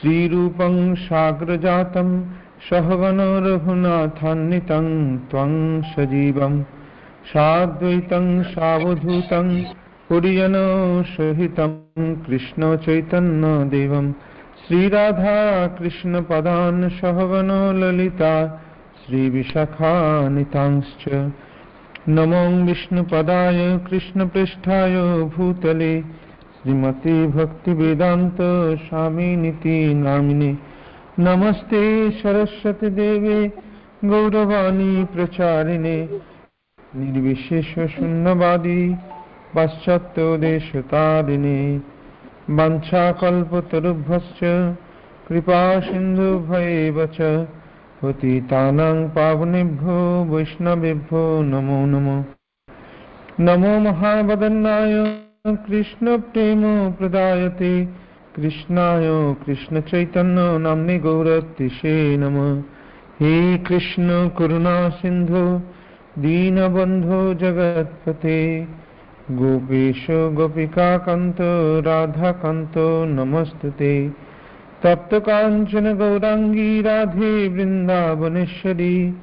श्रीरूपं साग्रजातं सहगनो रघुनाथान्वितं त्वं सजीवं साद्वैतं सावधूतं पुरिजनसहितं कृष्णचैतन्यदेवं श्रीराधाकृष्णपदान् सहगनो ललिता श्रीविशाखानितांश्च नमो विष्णुपदाय कृष्णपृष्ठाय भूतले শ্রীমতী ভক্তি বেদান্ত স্বামী নীতি নামিনী। নমস্তে সরস্বতী দেবে, গৌরবাণী প্রচারিণে। নির্বিশেষ শূন্যবাদী পাশ্চাত্য দেশ তারিণে বাঞ্ছা কল্প বাঞ্ছাকল্পতরুভ্যশ্চ কৃপা সিন্ধু সিন্ধুভ্যেব চ পতিতানাং পাবনেভ্য বৈষ্ণবেভ্য নমো নমঃ। নমো মহাবদন্নায় कृष्णप्रेम प्रदायते। कृष्णाय कृष्णचैतन्य नाम्ने गौरतिशे नमः। हे कृष्ण करुणा सिन्धो, दीनबन्धो जगत्पते। गोपेश गोपिकान्त राधाकान्त, नमस्तुते। तप्तकाञ्चन गौराङ्गी राधे वृन्दावनेश्वरी।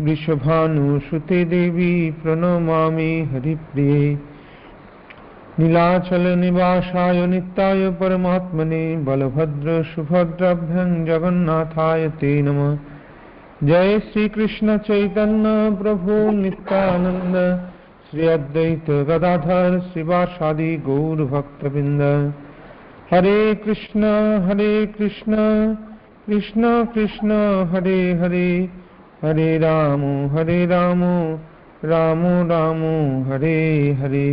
वृषभानुसुते देवी प्रणमामि हरिप्रिये। নীলাচল নিবাসায় নিত্যায় পরমাত্মনে বলভদ্র সুভদ্রাভ্যং জগন্নাথায় তে নম। জয় শ্রীকৃষ্ণ চৈতন্য প্রভু নিত্যানন্দ, শ্রী অদ্বৈত গদাধর শিবাসাদি গৌরভক্তবৃন্দ হরে কৃষ্ণ হরে কৃষ্ণ কৃষ্ণ কৃষ্ণ, হরে হরে হরে রাম হরে রাম রাম রাম, হরে হরে।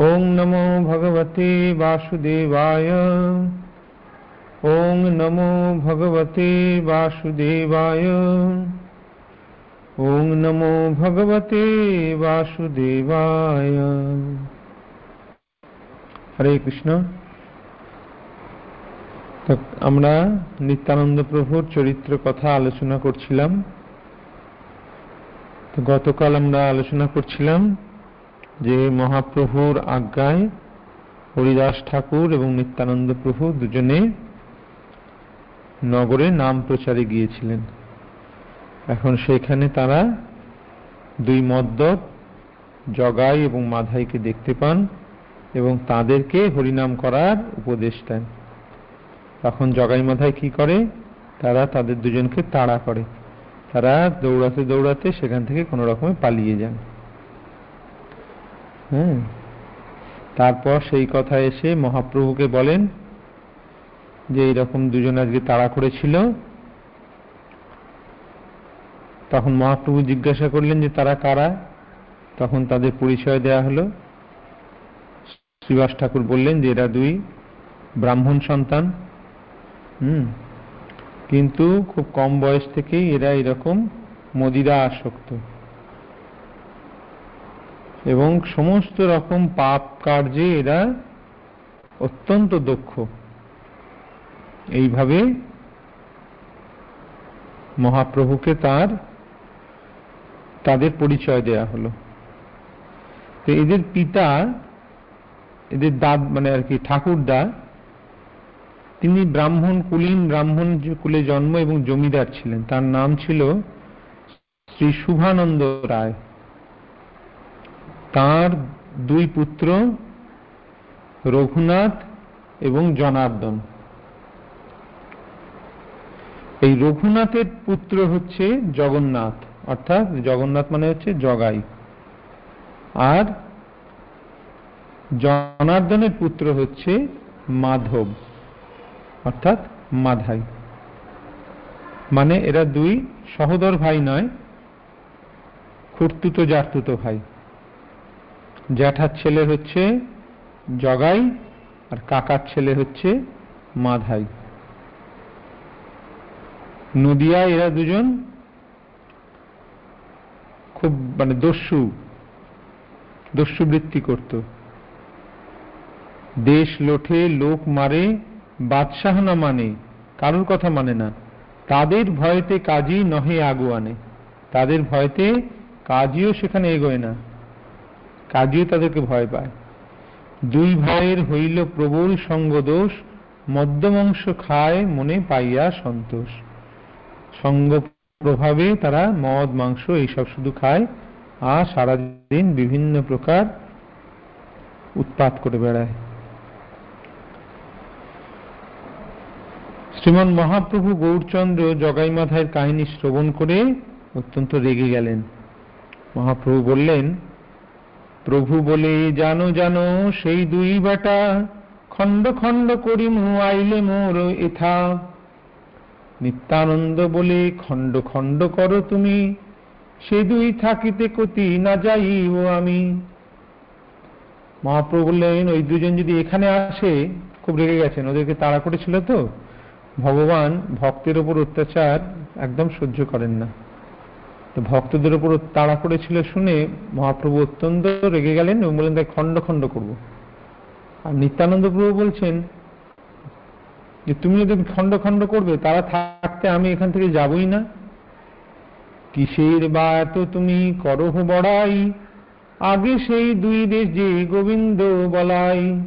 ॐ नमो भगवते वासुदेवाय ॐ नमो भगवते वासुदेवाय ॐ नमो भगवते वासुदेवाय হরে কৃষ্ণ আমরা নিত্যানন্দ প্রভুর চরিত্র কথা আলোচনা করছিলাম তো গতকাল আমরা আলোচনা করছিলাম যে মহাপ্রভুর আজ্ঞায় হরিদাস ঠাকুর এবং নিত্যানন্দ প্রভু দুজনে নগরে নাম প্রচারে গিয়েছিলেন। এখন সেখানে তারা দুই মদ্দপ জগাই এবং মাধাইকে দেখতে পান এবং তাদেরকে হরিনাম করার উপদেশ দেন। তখন জগাই মাথায় কি করে? তারা তাদের দুজনকে তাড়া করে। তারা দৌড়াতে দৌড়াতে সেখান থেকে কোনো রকমে পালিয়ে যান। হ্যাঁ তারপর সেই কথা এসে মহাপ্রভুকে বলেন যে এইরকম দুজন আজকে তাড়া করেছিল। তখন মহাপ্রভু জিজ্ঞাসা করলেন যে তারা কারা? তখন তাদের পরিচয় দেয়া হলো। শ্রীবাস ঠাকুর বললেন যে এরা দুই ব্রাহ্মণ সন্তান। হুম। কিন্তু খুব কম বয়স থেকেই এরা এরকম মদিরা আসক্ত। এবং সমস্ত রকম পাপ কার্যে এরা অত্যন্ত দক্ষ। এইভাবে মহাপ্রভুকে তার, তাদের পরিচয় দেয়া হলো। তো এদের পিতা, এদের দাদ মানে আর কি ঠাকুরদা, তিনি ব্রাহ্মণ কুলীন, ব্রাহ্মণ কুলে জন্ম এবং জমিদার ছিলেন। তার নাম ছিল শ্রী শুভানন্দ রায়। তার দুই পুত্র, রঘুনাথ এবং জনার্দন। এই রঘুনাথের পুত্র হচ্ছে জগন্নাথ, অর্থাৎ জগন্নাথ মানে হচ্ছে জগাই। আর জনার্দনের পুত্র হচ্ছে মাধব, অর্থাৎ মাধাই। মানে এরা দুই সহোদর ভাই নয় খুর্তুতো জার্তুতো ভাই। জ্যাঠার ছেলে হচ্ছে জগাই আর কাকার ছেলে হচ্ছে মাধাই। নদিয়া এরা দুজন খুব মানে দস্যু দস্যুবৃত্তি করত। দেশ লোঠে, লোক মারে, বাদশাহ না মানে কারোর কথা মানে না। তাদের ভয়তে কাজী নহে আগুয়ানে, তাদের ভয়তে কাজীও সেখানে এগোয় না। কাজীও তাদেরকে ভয় পায়। দুই ভাইয়ের হইল প্রবল সঙ্গ দোষ মদ্যমাংস খায় মনে পাইয়া সন্তোষ। সঙ্গ প্রভাবে তারা মদ, মাংস এইসব শুধু খায় আর সারাদিন বিভিন্ন প্রকার উৎপাত করে বেড়ায়। শ্রীমান মহাপ্রভু গৌরচন্দ্র জগাই মাথায় কাহিনী শ্রবণ করে অত্যন্ত রেগে গেলেন। মহাপ্রভু বললেন প্রভু বলে, জানো জানো, সেই দুই বেটা খণ্ড খণ্ড করি মু আইলে মোর এথা। নিত্যানন্দ বলে, খণ্ড খণ্ড করো তুমি, সে দুই থাকিতে কতি না যাইব আমি। মহাপ্রভু বললেন, ওই দুজন যদি এখানে আসে, খুব রেগে গেছেন, ওদেরকে তাড়া করেছিল তো? ভগবান ভক্তের ওপর অত্যাচার একদম সহ্য করেন না। তো ভক্তদের উপর তাড়া করেছিল শুনে মহাপ্রভু অত্যন্ত রেগে গেলেন এবং বললেন তাই খণ্ড খণ্ড করব। আর নিত্যানন্দ প্রভু বলছেন যে, তুমি যদি খণ্ড খণ্ড করবে, তারা থাকতে আমি এখান থেকে যাবই না। কিসের বা এত তুমি করহ বড়াই, আগে সেই দুই দেশ যে গোবিন্দ বলাই।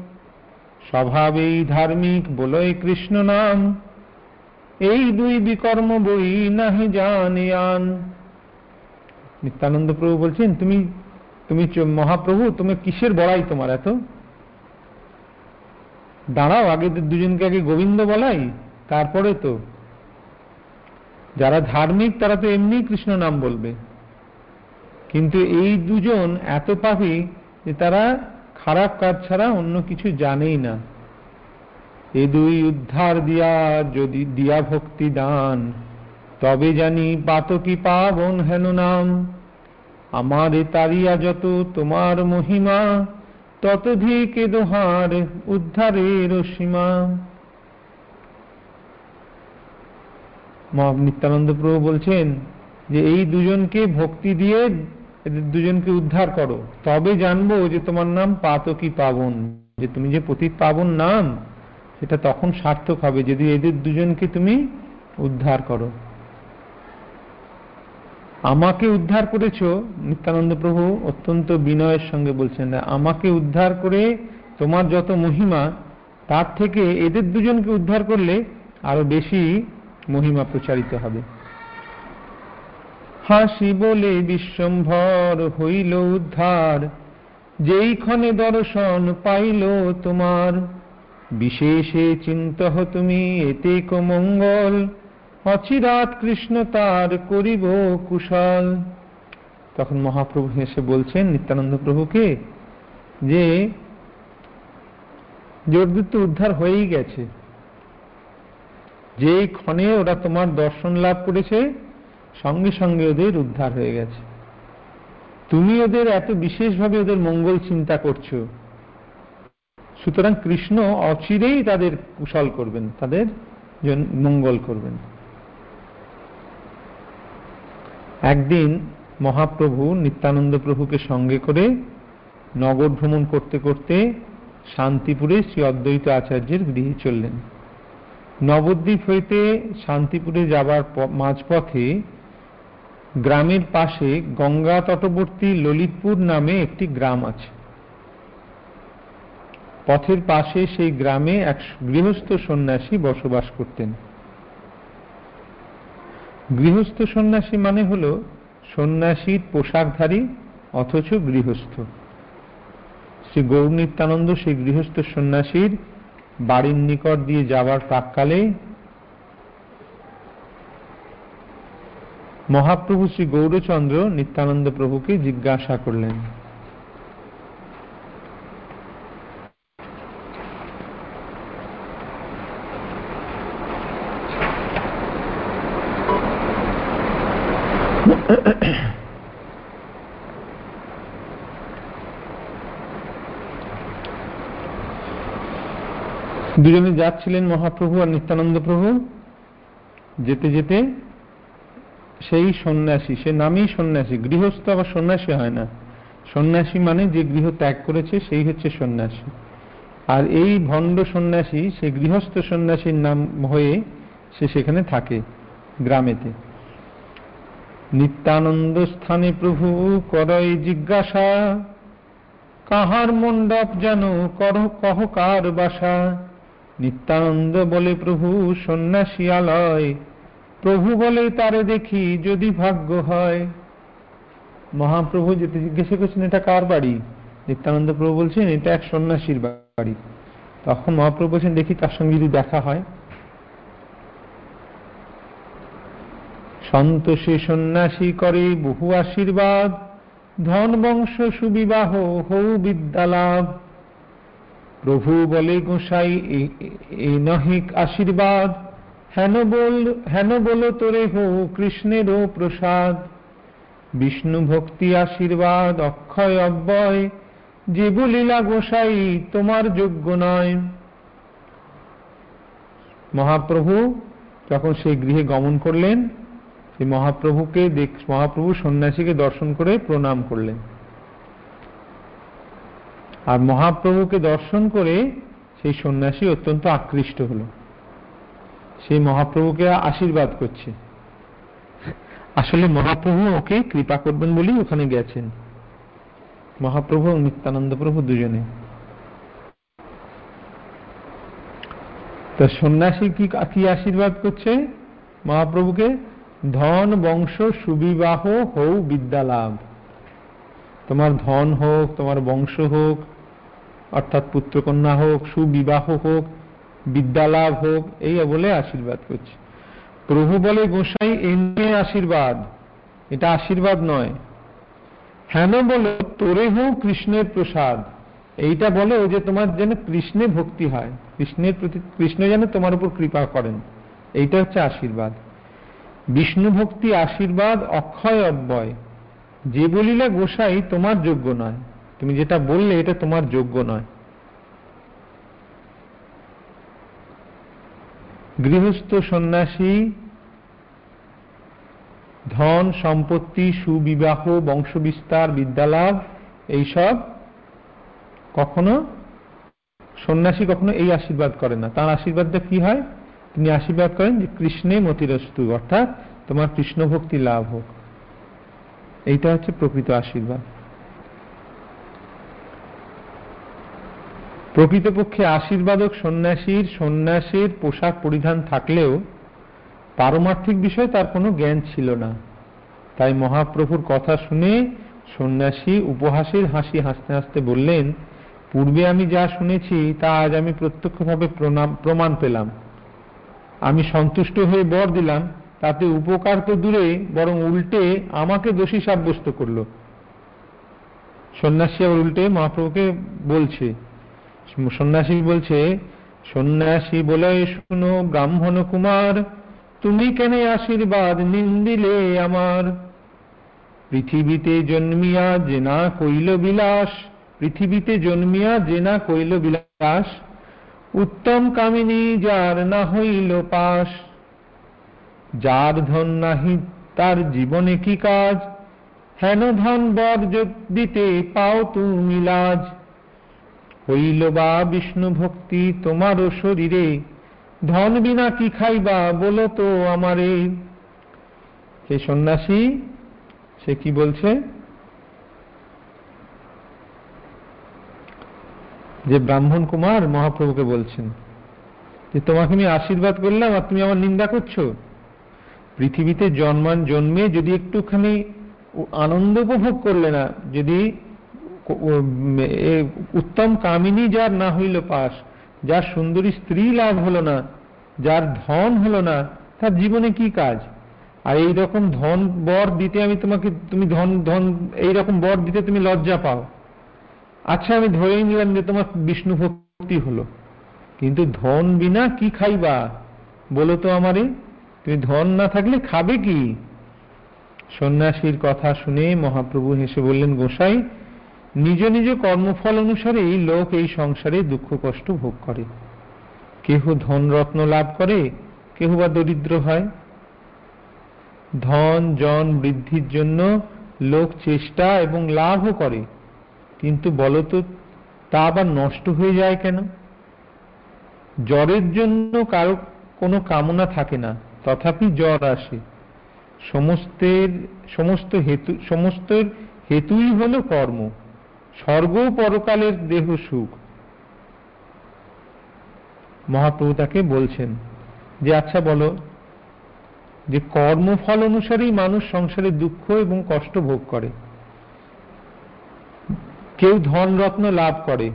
স্বভাবেই ধার্মিক, বলয় কৃষ্ণ নাম। এই দুই বিকর্ম বই নাহি জানে আন। নিত্যানন্দ প্রভু বলছেন, তুমি তুমি মহাপ্রভু, তুমি কিসের বড়াই তোমার এত? দাঁড়াও, আগে দুজনকে আগে গোবিন্দ বলাই, তারপরে তো। যারা ধার্মিক, তারা তো এমনি কৃষ্ণ নাম বলবে। কিন্তু এই দুজন এত পাপি যে তারা খারাপ কাজ ছাড়া অন্য কিছু জানেই না। এ দুই উদ্ধার দিয়া যদি দিয়া ভক্তি দান তবে জানি পাতকি পাবন হেন নাম। আমারে তারিয়া যত তোমার মহিমা, ততধিক দোহার উদ্ধারের সীমা। নিত্যানন্দ প্রভু বলছেন যে, এই দুজনকে ভক্তি দিয়ে এদের দুজনকে উদ্ধার করো। তবে জানব যে তোমার নাম পাতকি পাবন। যে তুমি যে পতিত পাবন নাম, সেটা তখন সার্থক হবে। যদি এদের দুজনকে তুমি উদ্ধার করো। আমাকে উদ্ধার করেছ? নিত্যানন্দ প্রভু অত্যন্ত বিনয়ের সঙ্গে বলছেন, আমাকে উদ্ধার করে তোমার যত মহিমা, তার থেকে এদের দুজনকে উদ্ধার করলে আরও বেশি মহিমা প্রচারিত হবে। হাসি বলে বিশ্বম্ভর হইল উদ্ধার যেই ক্ষণে দর্শন পাইল তোমার, বিশেষে চিন্তহ তুমি, এতে মঙ্গল অচিরাত কৃষ্ণ তার করিব কুশল। তখন মহাপ্রভু হেসে বলছেন, নিত্যানন্দ প্রভুকে, যে জোরদূত উদ্ধার হয়েই গেছে। যে ক্ষণে ওরা তোমার দর্শন লাভ করেছে, সঙ্গে সঙ্গে ওদের উদ্ধার হয়ে গেছে। তুমি ওদের এত বিশেষভাবে ওদের মঙ্গল চিন্তা করছ। সুতরাং কৃষ্ণ অচিরেই তাদের কুশল করবেন, তাদের মঙ্গল করবেন। একদিন মহাপ্রভু নিত্যানন্দ প্রভুকে সঙ্গে করে নগর ভ্রমণ করতে করতে শান্তিপুরে শ্রী অদ্বৈত আচার্যের গৃহে চললেন। নবদ্বীপ হইতে শান্তিপুরে যাবার মাঝপথে গ্রামের পাশে গঙ্গা তটবর্তী ললিতপুর নামে একটি গ্রাম আছে। পথের পাশে সেই গ্রামে এক গৃহস্থ সন্ন্যাসী বসবাস করতেন। গৃহস্থ সন্ন্যাসী মানে হল সন্ন্যাসীর পোশাকধারী অথচ গৃহস্থ। শ্রী গৌর নিত্যানন্দ সেই গৃহস্থ সন্ন্যাসীর বাড়ির নিকট দিয়ে যাবার প্রাককালে মহাপ্রভু শ্রী গৌরচন্দ্র নিত্যানন্দ প্রভুকে জিজ্ঞাসা করলেন দুজনে যাচ্ছিলেন মহাপ্রভু আর নিত্যানন্দ প্রভু। যেতে যেতে সেই সন্ন্যাসী, সে নামেই সন্ন্যাসী, গৃহস্থ আবার সন্ন্যাসী হয় না। সন্ন্যাসী মানে যে গৃহ ত্যাগ করেছে, সেই হচ্ছে সন্ন্যাসী। আর এই ভণ্ড সন্ন্যাসী সে গৃহস্থ সন্ন্যাসীর নাম হয়ে সে সেখানে থাকে গ্রামেতে। নিত্যানন্দ স্থানে, প্রভু করয় জিজ্ঞাসা, কাহার মণ্ডপ যেন কহ কার বাসা? নিত্যানন্দ বলে প্রভু সন্ন্যাসিয়ালয় প্রভু বলে তারে দেখি যদি ভাগ্য হয়। মহাপ্রভু যেতে জিজ্ঞাসা করছেন, এটা কার বাড়ি? নিত্যানন্দ প্রভু বলছেন, এটা এক সন্ন্যাসীর বাড়ি। তখন মহাপ্রভু বলছেন, দেখি তার সঙ্গে যদি দেখা হয়। সন্তোষে সন্ন্যাসী করে বহু আশীর্বাদ ধন বংশ সুবিবাহ হৌ বিদ্যালাভ। প্রভু বলে গোসাই, এ নহিক আশীর্বাদ। হেন বল, হেন বলো তোরে হো কৃষ্ণেরও প্রসাদ। বিষ্ণু ভক্তি আশীর্বাদ, অক্ষয় অব্যয়। যে বলিলা গোসাই, তোমার যোগ্য নয়। মহাপ্রভু যখন সেই গৃহে গমন করলেন, সেই মহাপ্রভুকে দেখ, মহাপ্রভু সন্ন্যাসীকে দর্শন করে প্রণাম করলেন। আর মহাপ্রভুকে দর্শন করে সেই সন্ন্যাসী অত্যন্ত আকৃষ্ট হল। সেই মহাপ্রভুকে আশীর্বাদ করছে। আসলে মহাপ্রভু ওকে কৃপা করবেন বলেই ওখানে গেছেন। মহাপ্রভু ও নিত্যানন্দ প্রভু দুজনে। তো সন্ন্যাসী কি কি আশীর্বাদ করছে মহাপ্রভুকে? ধন, বংশ, সুবিবাহ, হৌ বিদ্যা লাভ তোমার ধন হোক, তোমার বংশ হোক অর্থাৎ পুত্রকন্যা হোক, সুবিবাহ হোক, বিদ্যালাভ হোক, এই বলে আশীর্বাদ করছে। প্রভু বলে, গোসাই, এই নিয়ে আশীর্বাদ। এটা আশীর্বাদ নয়। হেন বলে, তোরে হোক কৃষ্ণের প্রসাদ। এইটা বলে যে তোমার যেন কৃষ্ণে ভক্তি হয়। কৃষ্ণের প্রতি, কৃষ্ণ যেন তোমার উপর কৃপা করেন। এইটা হচ্ছে আশীর্বাদ। বিষ্ণু ভক্তি আশীর্বাদ, অক্ষয় অব্যয়। যে বলিলে গোসাই, তোমার যোগ্য নয়। তুমি যেটা বললে, এটা তোমার যোগ্য নয়। গৃহস্থ সন্ন্যাসী, ধন, সম্পত্তি, সুবিবাহ, বংশবিস্তার, বিদ্যালাভ, এইসব কখনো সন্ন্যাসী কখনো এই আশীর্বাদ করে না। তার আশীর্বাদটা কি হয়? তিনি আশীর্বাদ করেন যে কৃষ্ণে মতিরস্তু, অর্থাৎ তোমার কৃষ্ণ ভক্তি লাভ হোক। এইটা হচ্ছে প্রকৃত আশীর্বাদ। প্রকৃতপক্ষে আশীর্বাদক সন্ন্যাসীর সন্ন্যাসীর পোশাক পরিধান থাকলেও পারমার্থিক বিষয়ে তার কোনো জ্ঞান ছিল না। তাই মহাপ্রভুর কথা শুনে সন্ন্যাসী উপহাসের হাসি হাসতে হাসতে বললেন, পূর্বে আমি যা শুনেছি, তা আজ আমি প্রত্যক্ষভাবে প্রমাণ পেলাম। আমি সন্তুষ্ট হয়ে বর দিলাম, তাতে উপকার তো দূরে, বরং উল্টে আমাকে দোষী সাব্যস্ত করল। সন্ন্যাসী আবার উল্টে মহাপ্রভুকে বলছে সন্ন্যাসী বলছে, সন্ন্যাসী বলে শুনো ব্রাহ্মণ কুমার, তুমি কেন আশীর্বাদ নিন্দিলে আমার? পৃথিবীতে জন্মিয়া যে না কইল বিলাস, পৃথিবীতে জন্মিয়া যে না কইল বিলাস, উত্তম কামিনী যার না হইল পাশ যার ধন নাহি, তার জীবনে কি কাজ? হেন ধন বর দিতে পাও তুমি লাজ। হইল বা বিষ্ণু ভক্তি তোমারও শরীরে। ধন বিনা কি খাইবা বলো তো আমারে। সে সন্ন্যাসী, সে কি বলছে? যে ব্রাহ্মণ কুমার মহাপ্রভুকে বলছেন যে, তোমাকে আমি আশীর্বাদ করলাম আর তুমি আমার নিন্দা করছ। পৃথিবীতে জন্মান জন্মে যদি একটুখানি আনন্দ উপভোগ করলে না, যদি উত্তম কামিনী যার না হইল পাশ যার সুন্দরী স্ত্রী লাভ হলো না, যার ধন হলো না, তার জীবনে কি কাজ? আর এই রকম ধন বর দিতে আমি তোমাকে, তুমি ধন ধন এই রকম বর দিতে তুমি লজ্জা পাও। আচ্ছা আমি ধরেই নিলাম যে তোমার বিষ্ণু ভক্তি হলো। কিন্তু ধন বিনা কি খাইবা? বলো তো আমারে, তুমি ধন না থাকলে খাবে কি? সন্ন্যাসীর কথা শুনে মহাপ্রভু হেসে বললেন, গোসাই নিজ নিজ কর্মফল অনুসারেই লোক এই সংসারে দুঃখ, কষ্ট ভোগ করে। কেহ ধন রত্ন লাভ করে, কেহ বা দরিদ্র হয়। ধন, জন বৃদ্ধির জন্য লোক চেষ্টা এবং লাভও করে। কিন্তু বলতো, তা আবার নষ্ট হয়ে যায় কেন? জ্বরের জন্য কারও কোনো কামনা থাকে না, তথাপি জ্বর আসে। সমস্তের, সমস্ত হেতু সমস্ত হেতুই হল কর্ম। স্বর্গ পরকালের দেহ সুখ। মহাপ্রভু তাকে বলছেন যে আচ্ছা বলো, যে কর্মফল অনুসারেই মানুষ সংসারে দুঃখ এবং কষ্ট ভোগ করে। কেউ ধন রত্ন লাভ করে,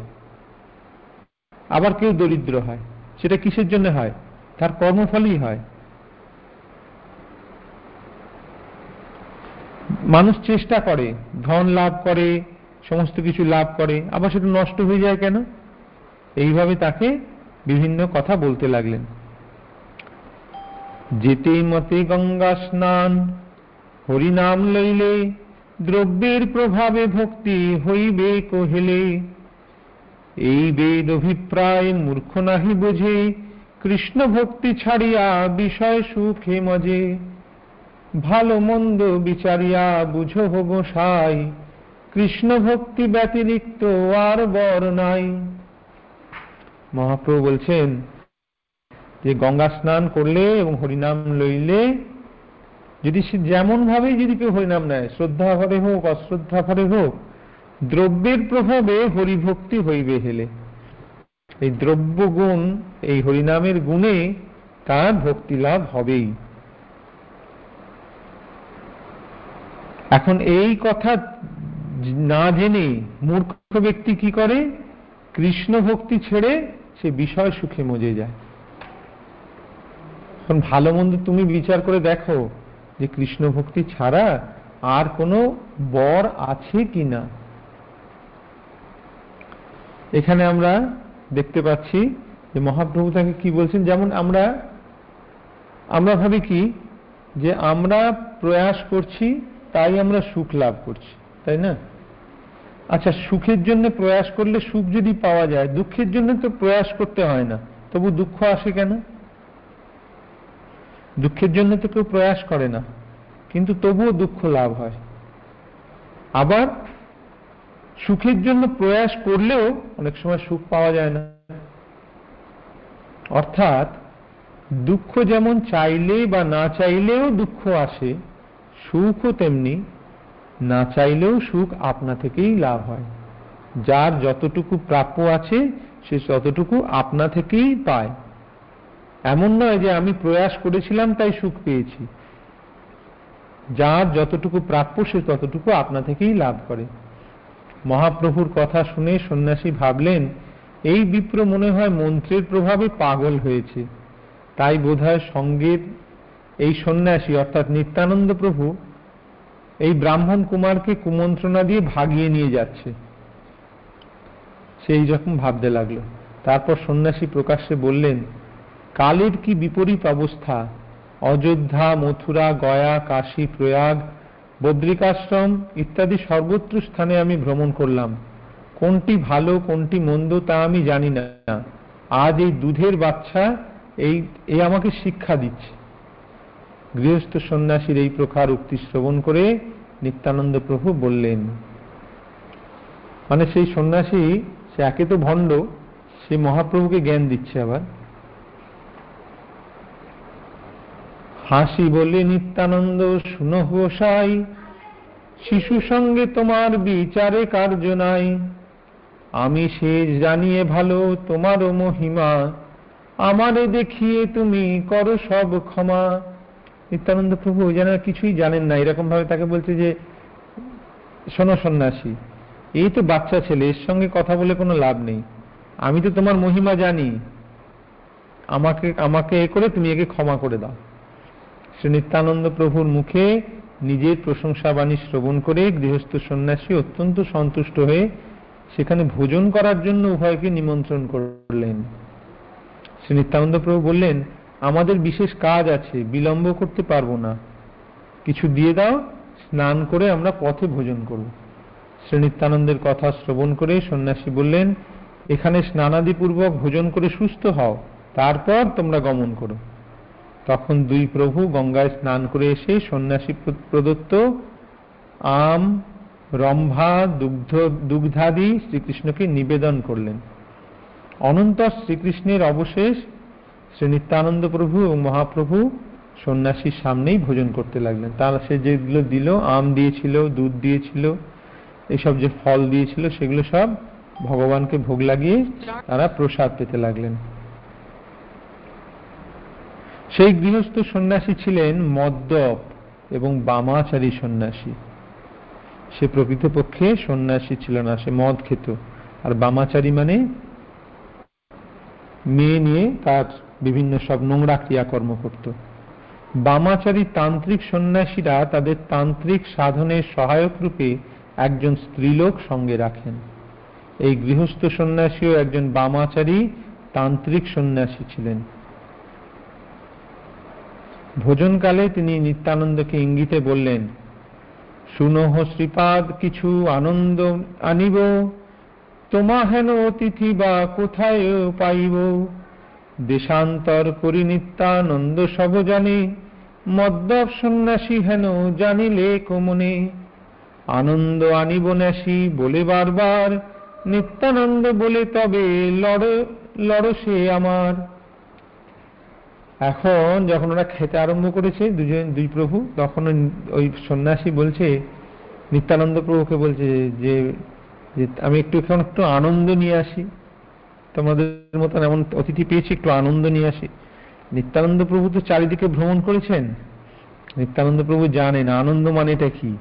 আবার কেউ দরিদ্র হয়। সেটা কিসের জন্য হয়? তার কর্মফলই হয়। মানুষ চেষ্টা করে, ধন লাভ করে সমস্ত কিছু লাভ করে, আবার সেটা নষ্ট হয়ে যায় কেন? এইভাবে তাকে বিভিন্ন কথা বলতে লাগলেন। যেতে মতে গঙ্গা স্নান, হরিনাম লইলে দ্রব্যের প্রভাবে ভক্তি হইবে কহিলে। এই বেদ অভিপ্রায় মূর্খ নাহি বোঝে, কৃষ্ণ ভক্তি ছাড়িয়া বিষয় সুখে মজে। ভালো মন্দ বিচারিয়া বুঝো হব সাই। কৃষ্ণ ভক্তি ব্যতিরিক্ত আর বর নাই। মহাপ্রভু বলছেন যে গঙ্গা স্নান করলে এবং হরিনাম লইলে যদি সে যেমন ভাবে যদি কেউ হরিনাম নেয় শ্রদ্ধা ভরে হোক অশ্রদ্ধা ভরে হোক, দ্রব্যের প্রভাবে হরিভক্তি হইবে হেলে। এই দ্রব্য গুণ এই হরিনামের গুণে তার ভক্তি লাভ হবেই। এখন এই কথা না জেনে মূর্খ ব্যক্তি কি করে? কৃষ্ণ ভক্তি ছেড়ে সে বিষয় সুখে মজে যায়। এখন ভালো মন্দ তুমি বিচার করে দেখো যে কৃষ্ণ ভক্তি ছাড়া আর কোনো বর আছে কি না। এখানে আমরা দেখতে পাচ্ছি যে মহাপ্রভু তাকে কি বলছেন? যেমন আমরা আমরা ভাবি কি? যে আমরা প্রয়াস করছি, তাই আমরা সুখ লাভ করছি, তাই না? আচ্ছা সুখের জন্য প্রয়াস করলে সুখ যদি পাওয়া যায়, দুঃখের জন্য তো প্রয়াস করতে হয় না। তবু দুঃখ আসে কেন? দুঃখের জন্য তো কেউ প্রয়াস করে না, কিন্তু তবুও দুঃখ লাভ হয়। আবার সুখের জন্য প্রয়াস করলেও অনেক সময় সুখ পাওয়া যায় না। অর্থাৎ দুঃখ যেমন চাইলে বা না চাইলেও দুঃখ আসে, সুখও তেমনি না চাইলেও সুখ আপনা থেকেই লাভ হয়। যার যতটুকু প্রাপ্য আছে, সে ততটুকু আপনা থেকেই পায়। এমন নয় যে আমি প্রয়াস করেছিলাম তাই সুখ পেয়েছি। যার যতটুকু প্রাপ্য, সে ততটুকু আপনা থেকেই লাভ করে। মহাপ্রভুর কথা শুনে সন্ন্যাসী ভাবলেন, এই বিপ্র মনে হয় মন্ত্রের প্রভাবে পাগল হয়েছে। তাই বোধহয় সঙ্গের এই সন্ন্যাসী, অর্থাৎ নিত্যানন্দ প্রভু এই ব্রাহ্মণ কুমারকে কুমন্ত্রণা দিয়ে ভাগিয়ে নিয়ে যাচ্ছে। সেই রকম ভাবতে লাগল। তারপর সন্ন্যাসী প্রকাশ্যে বললেন, কালের কি বিপরীত অবস্থা? অযোধ্যা, মথুরা, গয়া, কাশী, প্রয়াগ, বদ্রিকাশ্রম ইত্যাদি সর্বত্র স্থানে আমি ভ্রমণ করলাম। কোনটি ভালো, কোনটি মন্দ তা আমি জানি না। আজ এই দুধের বাচ্চা এই আমাকে শিক্ষা দিচ্ছে। গৃহস্থ সন্ন্যাসীর এই প্রকার উক্তি শ্রবণ করে নিত্যানন্দ প্রভু বললেন মানে সেই সন্ন্যাসী, সে একে তো ভণ্ড, সে মহাপ্রভুকে জ্ঞান দিচ্ছে আবার। হাসি বলে নিত্যানন্দ, শুনো গোসাই, শিশু সঙ্গে তোমার বিচারে কার্য নাই। আমি সে জানিয়ে ভালো, তোমারও মহিমা। আমারে দেখিয়ে তুমি করো সব ক্ষমা। নিত্যানন্দ প্রভু যেন কিছুই জানেন না। এরকম ভাবে তাকে বলছে যে, শোনো সন্ন্যাসী, এই তো বাচ্চা ছেলে, এর সঙ্গে কথা বলে কোনো লাভ নেই। আমি তো তোমার মহিমা জানি। আমাকে আমাকে এ করে তুমি একে ক্ষমা করে দাও। শ্রী নিত্যানন্দ প্রভুর মুখে নিজের প্রশংসা বাণী শ্রবণ করে গৃহস্থ সন্ন্যাসী অত্যন্ত সন্তুষ্ট হয়ে সেখানে ভোজন করার জন্য উভয়কে নিমন্ত্রণ করলেন। শ্রী নিত্যানন্দ প্রভু বললেন আমাদের বিশেষ কাজ আছে, বিলম্ব করতে পারব না। কিছু দিয়ে দাও, স্নান করে আমরা পথে ভোজন করব। শ্রী নিত্যানন্দের কথা শ্রবণ করে সন্ন্যাসী বললেন, এখানে স্নানাদিপূর্বক ভোজন করে সুস্থ হও, তারপর তোমরা গমন করো। তখন দুই প্রভু গঙ্গায় স্নান করে এসে সন্ন্যাসী প্রদত্ত আম, রম্ভা, দুগ্ধ, দুগ্ধাদি শ্রীকৃষ্ণকে নিবেদন করলেন। অনন্তর শ্রীকৃষ্ণের অবশেষ শ্রী নিত্যানন্দ প্রভু এবং মহাপ্রভু সন্ন্যাসীর সামনেই ভোজন করতে লাগলেন। তারা সে যেগুলো দিল, আম দিয়েছিল, দুধ দিয়েছিল এইসব যে ফল দিয়েছিল, সেগুলো সব ভগবানকে ভোগ লাগিয়ে তারা প্রসাদ পেতে লাগলেন। সেই গৃহস্থ সন্ন্যাসী ছিলেন মদ্যপ এবং বামাচারী সন্ন্যাসী। সে প্রকৃতপক্ষে সন্ন্যাসী ছিল না, সে মদ খেত। আর বামাচারী মানে মেয়ে নিয়ে তার বিভিন্ন সব নোংরা ক্রিয়াকর্ম করত। বামাচারী তান্ত্রিক সন্ন্যাসীরা তাদের তান্ত্রিক সাধনের সহায়ক রূপে একজন স্ত্রীলোক সঙ্গে রাখেন। এই গৃহস্থ সন্ন্যাসীও একজন বামাচারী তান্ত্রিক সন্ন্যাসী ছিলেন। ভোজনকালে তিনি নিত্যানন্দকে ইঙ্গিতে বললেন শুনহ শ্রীপাদ, কিছু আনন্দ আনিব। তোমা হেন অতিথি বা কোথায় পাইব? দেশান্তর করি নিত্যানন্দ সব জানে মদ্যপ সন্ন্যাসী হেন জানিলে কোমনে আনন্দ আনিব ন্যাসী বলে বারবার, নিত্যানন্দ বলে তবে লড় লড় সে আমার। এখন যখন ওরা খেতে আরম্ভ করেছে দুজন, দুই প্রভু, তখন ওই সন্ন্যাসী বলছে, নিত্যানন্দ প্রভুকে বলছে যে আমি একটু এখন একটু আনন্দ নিয়ে আসি। তোমাদের মতন এমন অতিথি পেয়েছি, একটু আনন্দ নিয়ে আসি। নিত্যানন্দ প্রভু তো চারিদিকে ভ্রমণ করেছেন। নিত্যানন্দ প্রভু জানেন, আনন্দ মানে এটা কি?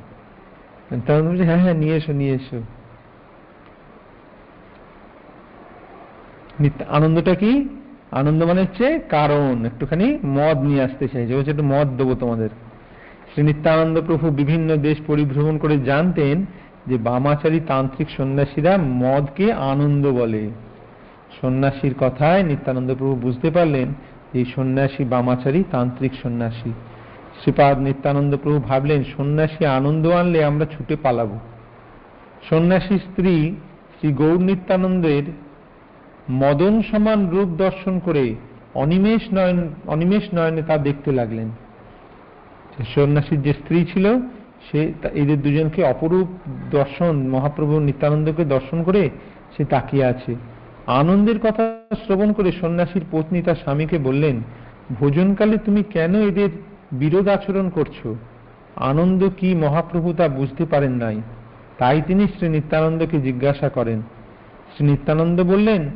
নিত্যানন্দ বলছে হ্যাঁ হ্যাঁ নিয়ে এসো নিয়ে এসো। আনন্দটা কি? আনন্দ মানে হচ্ছে কারণ, একটুখানি মদ নিয়ে আসতে চাইছে, বলছে একটু মদ দেবো তোমাদের। শ্রী নিত্যানন্দ প্রভু বিভিন্ন দেশ পরিভ্রমণ করে জানতেন যে বামাচারী তান্ত্রিক সন্ন্যাসীরা মদকে আনন্দ বলে। সন্ন্যাসীর কথায় নিত্যানন্দ প্রভু বুঝতে পারলেন এই সন্ন্যাসী বামাচারী তান্ত্রিক সন্ন্যাসী। শ্রীপাদ নিত্যানন্দ প্রভু ভাবলেন, সন্ন্যাসী আনন্দ আনলে আমরা ছুটে পালাবো। সন্ন্যাসী স্ত্রী শ্রী গৌর নিত্যানন্দের মদন সমান রূপ দর্শন করে অনিমেষ নয়ন, অনিমেষ নয়নে তা দেখতে লাগলেন। সন্ন্যাসীর যে স্ত্রী ছিল, সে এদের দুজনকে অপরূপ দর্শন, মহাপ্রভু নিত্যানন্দকে দর্শন করে সে তাকিয়ে আছে। আনন্দের কথা শ্রবণ করে সন্ন্যাসীর পত্নী তার স্বামীকে বললেন, ভোজনকালে তুমি কেন এদের বিরোধ আচরণ করছ? আনন্দ কি মহাপ্রভু তা বুঝতে পারেন নাই। তাই তিনি শ্রী নিত্যানন্দকে জিজ্ঞাসা করেন। শ্রী নিত্যানন্দ বললেন,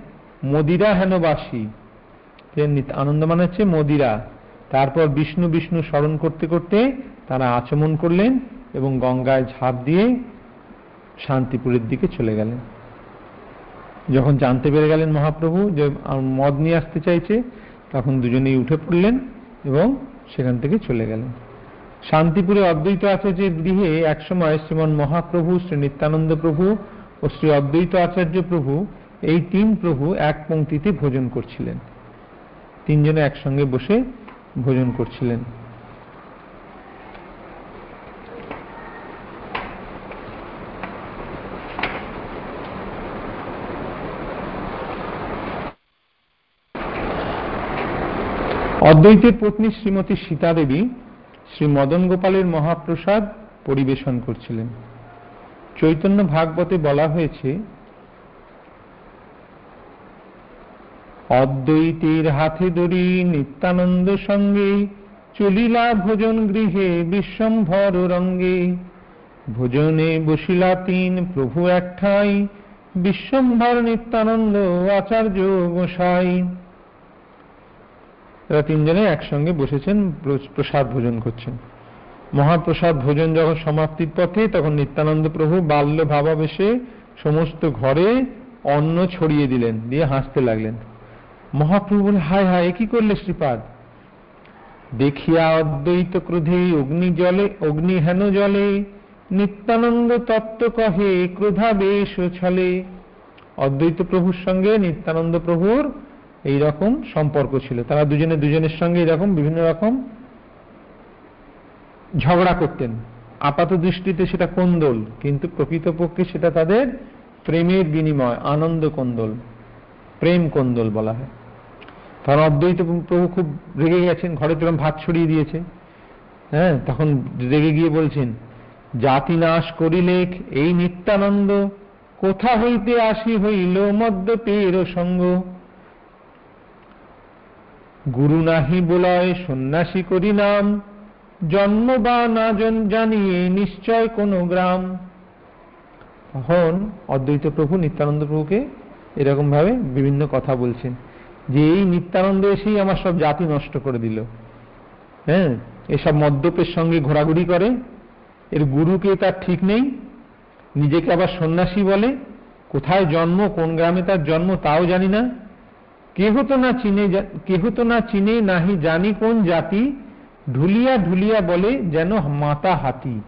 মদিরা হেনবাসী আনন্দ মানে হচ্ছে মদিরা। তারপর বিষ্ণু বিষ্ণু স্মরণ করতে করতে তারা আচমন করলেন এবং গঙ্গায় ঝাঁপ দিয়ে শান্তিপুরের দিকে চলে গেলেন। যখন জানতে পেরে গেলেন মহাপ্রভু যে মদ নিয়ে আসতে চাইছে, তখন দুজনেই উঠে পড়লেন এবং সেখান থেকে চলে গেলেন। শান্তিপুরে অদ্বৈত আচার্যের গৃহে একসময় শ্রীমন মহাপ্রভু, শ্রী নিত্যানন্দ প্রভু ও শ্রী অদ্বৈত আচার্য প্রভু এই তিন প্রভু এক পঙ্ক্তিতে ভোজন করছিলেন। তিনজনে একসঙ্গে বসে ভোজন করছিলেন। অদ্বৈতের পত্নী শ্রীমতী সীতা দেবী শ্রী মদন গোপালের মহাপ্রসাদ পরিবেশন করছিলেন। চৈতন্য ভাগবতে বলা হয়েছে, অদ্বৈতের হাতে দড়ি নিত্যানন্দ সঙ্গে, চলিলা ভোজন গৃহে বিশ্বম্ভর রঙ্গে। ভোজনে বসিলা তিন প্রভু একঠাই, বিশ্বম্ভর নিত্যানন্দ আচার্য গোসাই। তারা তিনজনে একসঙ্গে বসেছেন প্রসাদ ভোজন করছেন। মহাপ্রসাদ ভোজন যখন সমাপ্তির পথে, তখন নিত্যানন্দ প্রভু বাল্য ভাবাবেশে সমস্ত ঘরে অন্ন ছড়িয়ে দিলেন, দিয়ে হাসতে লাগলেন। মহাপ্রভু বলে, হায় হায় কি করলে শ্রীপাদ? দেখিয়া অদ্বৈত ক্রোধে, অগ্নি জলে, অগ্নি হেন জলে, নিত্যানন্দ তত্ত্ব কহে, ক্রোধাবেশ ছলে। অদ্বৈত প্রভুর সঙ্গে নিত্যানন্দ প্রভুর এই রকম সম্পর্ক ছিল। তারা দুজনে দুজনের সঙ্গে এরকম বিভিন্ন রকম ঝগড়া করতেন। আপাত দৃষ্টিতে সেটা কোন্দল, কিন্তু প্রকৃতপক্ষে সেটা তাদের প্রেমের বিনিময়, আনন্দ কোন্দল, প্রেম কোন্দল বলা হয়। তখন অদ্বৈত প্রভু খুব রেগে গেছেন, ঘরে তখন ভাত ছড়িয়ে দিয়েছে। হ্যাঁ তখন রেগে গিয়ে বলছেন, জাতি নাশ করিলেখ এই নিত্যানন্দ, কোথা হইতে আসি হইল মদ্যপের সঙ্গ? গুরু নাহি বলয়, সন্ন্যাসী করি নাম। জন্ম বা না জানিয়ে নিশ্চয় কোন গ্রাম। তখন অদ্বৈত প্রভু নিত্যানন্দ প্রভুকে এরকম ভাবে বিভিন্ন কথা বলছেন যে, এই নিত্যানন্দ এসেই আমার সব জাতি নষ্ট করে দিল। হ্যাঁ এসব মদ্যপের সঙ্গে ঘোরাঘুরি করে। এর গুরুকে তার ঠিক নেই। নিজেকে আবার সন্ন্যাসী বলে। কোথায় জন্ম, কোন গ্রামে তার জন্ম, তাও জানি না। কেহ তো না চিনে কেহ তো না চিনে নাহি জানি কোন জাতি, ঢুলিয়া ঢুলিয়া বলে যেন মাতা হাতি।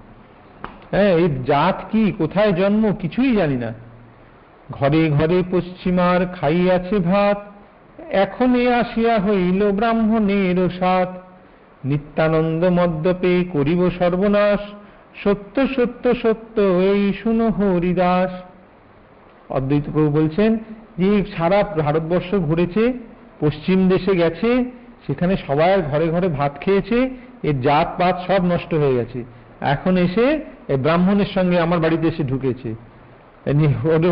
হ্যাঁ এই জাত কি, কোথায় জন্ম, কিছুই জানি না। ঘরে ঘরে পশ্চিমার খাইয়াছে ভাত, এখন আসিয়া হইল ব্রাহ্মণের সাত। নিত্যানন্দ মদ্যপে করিব সর্বনাশ, সত্য সত্য সত্য এই শুনো হরিদাস। অদ্বৈত প্রভু বলছেন যে সারা ভারতবর্ষ ঘুরেছে, পশ্চিম দেশে গেছে, সেখানে সবাই ঘরে ঘরে ভাত খেয়েছে এর জাত পাত সব নষ্ট হয়ে গেছে। এখন এসে ব্রাহ্মণের সঙ্গে আমার বাড়িতে এসে ঢুকেছে।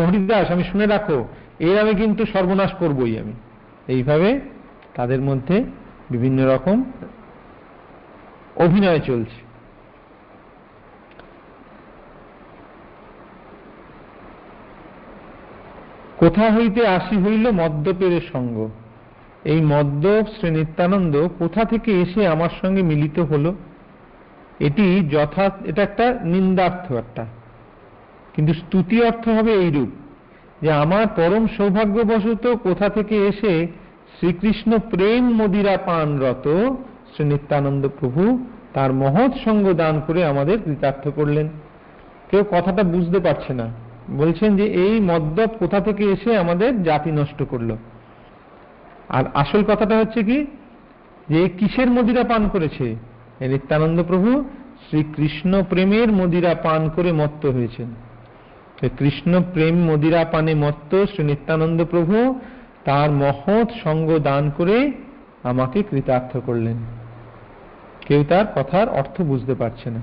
হরিদাস, আমি শুনে রাখো, এর আমি কিন্তু সর্বনাশ করবই আমি। এইভাবে তাদের মধ্যে বিভিন্ন রকম অভিনয় চলছে। কোথা হইতে আসি হইল মদ্যপের সঙ্গ? এই মদ্যপ শ্রী নিত্যানন্দ কোথা থেকে এসে আমার সঙ্গে মিলিত হলো? এটি যথা, এটা একটা নিন্দার্থ একটা। কিন্তু স্তুতি অর্থ হবে এইরূপ, যে আমার পরম সৌভাগ্যবশত কোথা থেকে এসে শ্রীকৃষ্ণ প্রেম মদিরা পানরত শ্রী নিত্যানন্দ প্রভু তার মহৎ সঙ্গ দান করে আমাদের কৃতার্থ করলেন। কেউ কথাটা বুঝতে পারছে না। বলছেন যে এই মদ্যপ কোথা থেকে এসে আমাদের জাতি নষ্ট করল? আর আসল কথাটা হচ্ছে কি? যে কিসের মদিরা পান করেছে? নিত্যানন্দ প্রভু শ্রীকৃষ্ণ প্রেমের মদিরা পান করে মত্ত হয়েছেন। কৃষ্ণ প্রেম মদিরা পানে মত্ত শ্রী নিত্যানন্দ প্রভু তার মহৎ সঙ্গ দান করে আমাকে কৃতার্থ করলেন। কেউ তার কথার অর্থ বুঝতে পারছে না।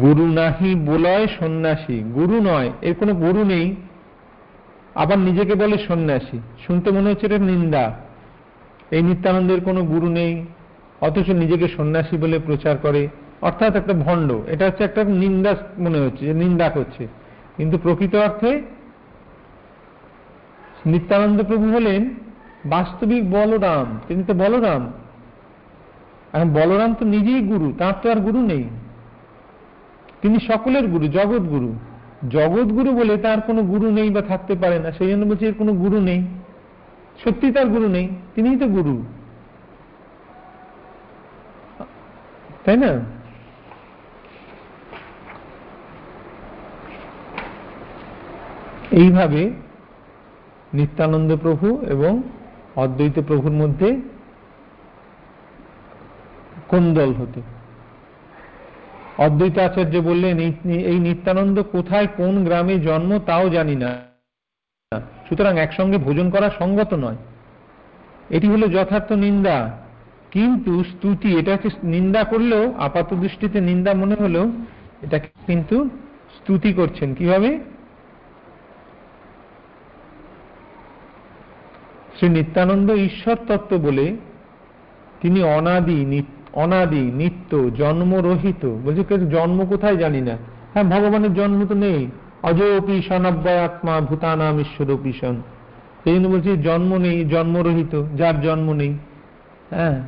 গুরু নাহি বলয় সন্ন্যাসী। গুরু নয়, এর কোনো গুরু নেই। আবার নিজেকে বলে সন্ন্যাসী। শুনতে মনে হচ্ছে এটা নিন্দা। এই নিত্যানন্দের কোনো গুরু নেই, অথচ নিজেকে সন্ন্যাসী বলে প্রচার করে। অর্থাৎ একটা ভণ্ড। এটা হচ্ছে একটা নিন্দা মনে হচ্ছে নিন্দা করছে। কিন্তু প্রকৃত অর্থে নিত্যানন্দ প্রভু হলেন বাস্তবিক বলরাম। তিনি তো বলরাম। এখন বলরাম তো নিজেই গুরু, তার তো আর গুরু নেই। তিনি সকলের গুরু, জগৎ গুরু। জগৎ গুরু বলে তার কোনো গুরু নেই বা থাকতে পারে না। সেই জন্য বলছি এর কোনো গুরু নেই। সত্যি তার গুরু নেই, তিনিই তো গুরু। তাই না? এইভাবে নিত্যানন্দ প্রভু এবং অদ্বৈত প্রভুর মধ্যে কোন্দল হতো। অদ্বৈত আচার্য বললেন, এই নিত্যানন্দ কোথায়, কোন গ্রামে জন্ম তাও জানি না। সুতরাং একসঙ্গে ভোজন করা সঙ্গত নয়। এটি হলো যথার্থ নিন্দা। কিন্তু স্তুতি এটাকে নিন্দা করলেও আপাত দৃষ্টিতে নিন্দা মনে হলেও এটাকে কিন্তু স্তুতি করছেন। কীভাবে? শ্রী নিত্যানন্দ ঈশ্বর তত্ত্ব বলে তিনি অনাদি অনাদি, নিত্য, জন্মরহিত। বলছে জন্ম কোথায় জানি না। হ্যাঁ ভগবানের জন্ম তো নেই। অজয়পি সনাব্যয়াত্মা ভূতানাম ঈশ্বরপি সন। সেই জন্য বলছি, জন্ম নেই, জন্মরহিত, যার জন্ম নেই। হ্যাঁ।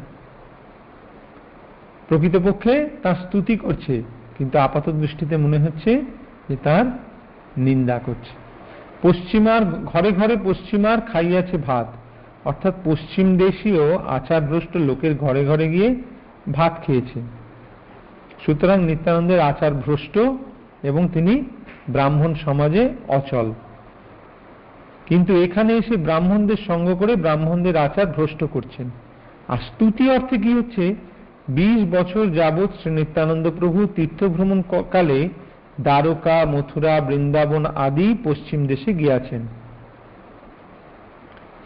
প্রকৃতপক্ষে তার স্তুতি করছে, কিন্তু আপাত দৃষ্টিতে মনে হচ্ছে যে তার নিন্দা করছে। পশ্চিমার, ঘরে ঘরে পশ্চিমার খাইয়াছে ভাত। অর্থাৎ পশ্চিম দেশীয় আচারভ্রষ্ট লোকের ঘরে ঘরে গিয়ে ভাত খেয়েছে। সুতরাং নিত্যানন্দের আচার ভ্রষ্ট এবং তিনি ব্রাহ্মণ সমাজে অচল। কিন্তু এখানে এসে ব্রাহ্মণদের সঙ্গ করে ব্রাহ্মণদের আচার ভ্রষ্ট করছেন। আর স্তুতি অর্থে কি হচ্ছে? বিশ বছর যাবৎ শ্রী নিত্যানন্দ প্রভু তীর্থভ্রমণ কালে দ্বারকা, মথুরা, বৃন্দাবন আদি পশ্চিম দেশে গিয়াছেন।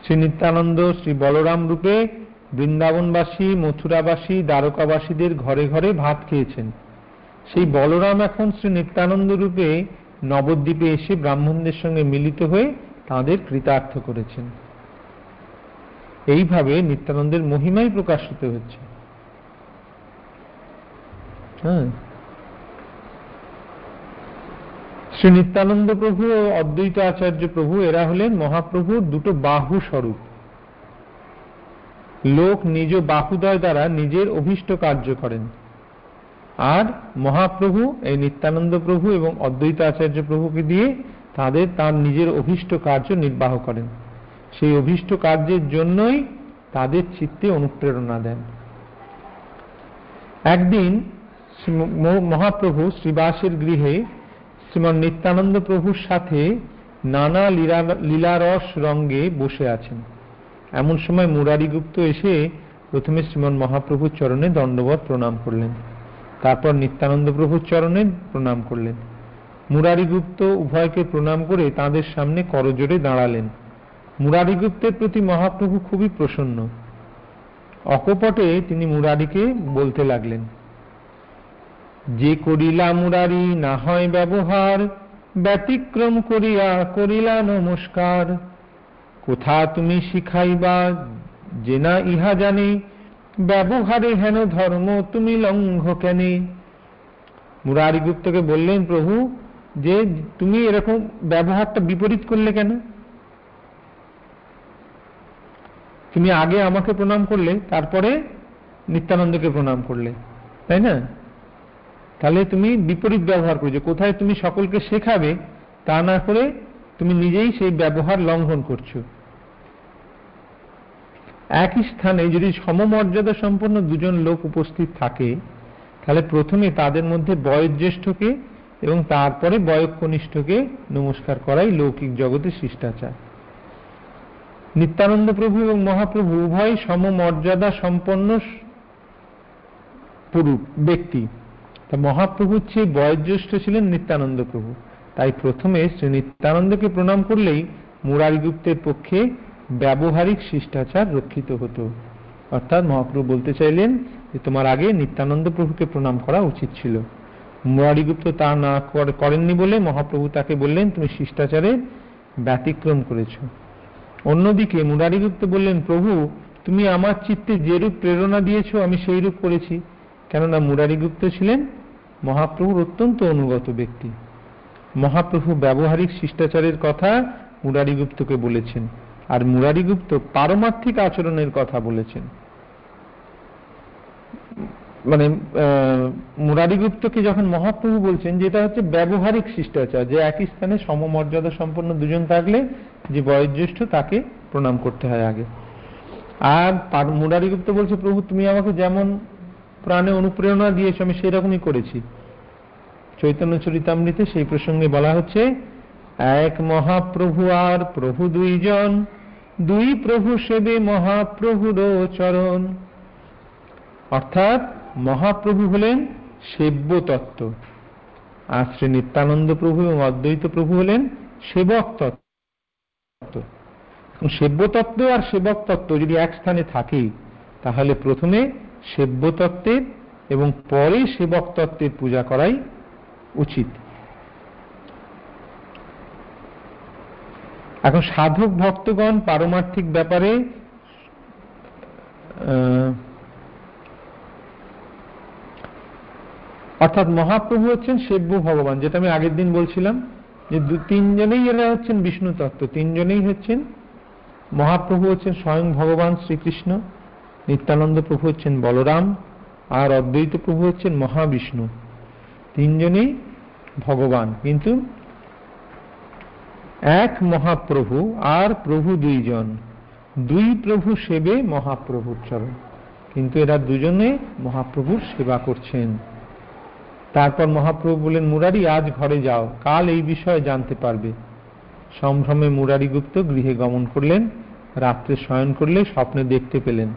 শ্রী নিত্যানন্দ শ্রী বলরাম রূপে বৃন্দাবনবাসী, মথুরাবাসী, দ্বারকাবাসীদের ঘরে ঘরে ভাত খেয়েছেন। সেই বলরাম এখন শ্রী নিত্যানন্দ রূপে নবদ্বীপে এসে ব্রাহ্মণদের সঙ্গে মিলিত হয়ে তাদের কৃতার্থ করেছেন। এইভাবে নিত্যানন্দের মহিমাই প্রকাশিত হচ্ছে। হ্যাঁ। শ্রী নিত্যানন্দ প্রভু ও অদ্বৈত আচার্য প্রভু, এরা হলেন মহাপ্রভুর দুটো বাহু স্বরূপ। লোক নিজ বাহুদয় দ্বারা নিজের অভীষ্ট কার্য করেন। আর মহাপ্রভু, এই নিত্যানন্দ প্রভু এবং অদ্বৈত আচার্য প্রভুকে দিয়ে তাদের তার নিজের অভীষ্ট কার্য নির্বাহ করেন। সেই অভীষ্ট কার্যের জন্যই তাদের চিত্তে অনুপ্রেরণা দেন। একদিন মহাপ্রভু শ্রীবাসের গৃহে শ্রীমান নিত্যানন্দ প্রভুর সাথে নানা লীলা, লীলারস রঙ্গে বসে আছেন। এমন সময় মুরারিগুপ্ত এসে প্রথমে শ্রীমান মহাপ্রভুর চরণে দণ্ডবত প্রণাম করলেন। তারপর নিত্যানন্দ প্রভুর চরণে প্রণাম করলেন। মুরারিগুপ্ত উভয়কে প্রণাম করে তাদের সামনে করজোরে দাঁড়ালেন। মুরারিগুপ্তের প্রতি মহাপ্রভু খুবই প্রসন্ন। অকপটে তিনি মুরারিকে বলতে লাগলেন, যে করিলা মুরারি, না হয় ব্যবহার, ব্যতিক্রম করিয়া, করিলা নমস্কার। কোথা তুমি শিখাইবা? যে না ইহা জানে, ব্যবহারে হেন ধর্ম তুমি লঙ্ঘ কেনে? মুরারি গুপ্তকে বললেন, প্রভু, যে তুমি এরকম ব্যবহারটা বিপরীত করলে কেন? তুমি আগে আমাকে প্রণাম করলে, তারপরে নিত্যানন্দকে প্রণাম করলে, তাই না? তাহলে তুমি বিপরীত ব্যবহার করছ। কোথায় তুমি সকলকে শেখাবে, তা না করে তুমি নিজেই সেই ব্যবহার লঙ্ঘন করছ। একই স্থানে যদি সমমর্যাদা সম্পন্ন দুজন লোক উপস্থিত থাকে, তাহলে প্রথমে তাদের মধ্যে বয়োজ্যেষ্ঠকে এবং তারপরে বয়কনিষ্ঠকে নমস্কার করাই লৌকিক জগতের শিষ্টাচার। নিত্যানন্দ প্রভু এবং মহাপ্রভু উভয় সমমর্যাদা সম্পন্ন ব্যক্তি। তা মহাপ্রভুর চেয়ে বয়োজ্যেষ্ঠ ছিলেন নিত্যানন্দ প্রভু। তাই প্রথমে শ্রী নিত্যানন্দকে প্রণাম করলেই মুরারিগুপ্তের পক্ষে ব্যবহারিক শিষ্টাচার রক্ষিত হতো। অর্থাৎ মহাপ্রভু বলতে চাইলেন যে, তোমার আগে নিত্যানন্দ প্রভুকে প্রণাম করা উচিত ছিল। মুরারিগুপ্ত তা না করেননি বলে মহাপ্রভু তাকে বললেন, তুমি শিষ্টাচারে ব্যতিক্রম করেছ। অন্যদিকে মুরারিগুপ্ত বললেন, প্রভু, তুমি আমার চিত্তে যেরূপ প্রেরণা দিয়েছ, আমি সেই রূপ করেছি। কেননা মুরারিগুপ্ত ছিলেন মহাপ্রভুর অত্যন্ত অনুগত ব্যক্তি। মহাপ্রভু ব্যবহারিক শিষ্টাচারের কথা মুরারিগুপ্তকে বলেছেন, আর মুরারিগুপ্ত পারমার্থিক আচরণের কথা বলেছেন। মানে মুরারিগুপ্তকে যখন মহাপ্রভু বলছেন যেটা হচ্ছে ব্যবহারিক শিষ্টাচার, যে একই স্থানে সমমর্যাদা সম্পন্ন দুজন থাকলে যে বয়োজ্যেষ্ঠ তাকে প্রণাম করতে হয় আগে। আর মুরারিগুপ্ত বলছে, প্রভু, তুমি আমাকে যেমন প্রাণে অনুপ্রেরণা দিয়েছ, আমি সেই রকমই করেছি। চৈতন্য চরিতামৃতে সেই প্রসঙ্গে বলা হচ্ছে, এক মহাপ্রভু আর প্রভু দুইজন, দুই প্রভু সেবে মহাপ্রভুর চরণ। অর্থাৎ মহাপ্রভু হলেন সেব্য তত্ত্ব আর শ্রী নিত্যানন্দ প্রভু এবং অদ্বৈত প্রভু হলেন সেবক তত্ত্ব সেব্য তত্ত্ব আর সেবক তত্ত্ব যদি এক স্থানে থাকে, তাহলে প্রথমে সেব্য তত্ত্বের এবং পরে সেবক তত্ত্বের পূজা করাই উচিত। এখন সাধক ভক্তগণ পারমার্থিক ব্যাপারে অর্থাৎ মহাপ্রভু হচ্ছেন সেব্য ভগবান, যেটা আমি আগের দিন বলছিলাম, যে দু, তিনজনেই এরা হচ্ছেন বিষ্ণু তত্ত্ব, তিনজনেই হচ্ছেন মহাপ্রভু হচ্ছেন স্বয়ং ভগবান শ্রীকৃষ্ণ, নিত্যানন্দ প্রভু হচ্ছেন বলরাম, আর অদ্বৈত প্রভু হচ্ছেন মহাবিষ্ণু। তিনজনেই ভগবান। কিন্তু এক মহাপ্রভু আর প্রভু দুইজন। দুই প্রভু সেবে মহাপ্রভুর চরণ। কিন্তু এরা দুজনে মহাপ্রভুর সেবা করছেন। তারপর মহাপ্রভু বলেন মুরারি, আজ ঘরে যাও। কাল এই বিষয়ে জানতে পারবে। সম্ভ্রমে মুরারি গুপ্ত গৃহে গমন করলেন। রাত্রে শয়ন করলে স্বপ্নে দেখতে পেলেন।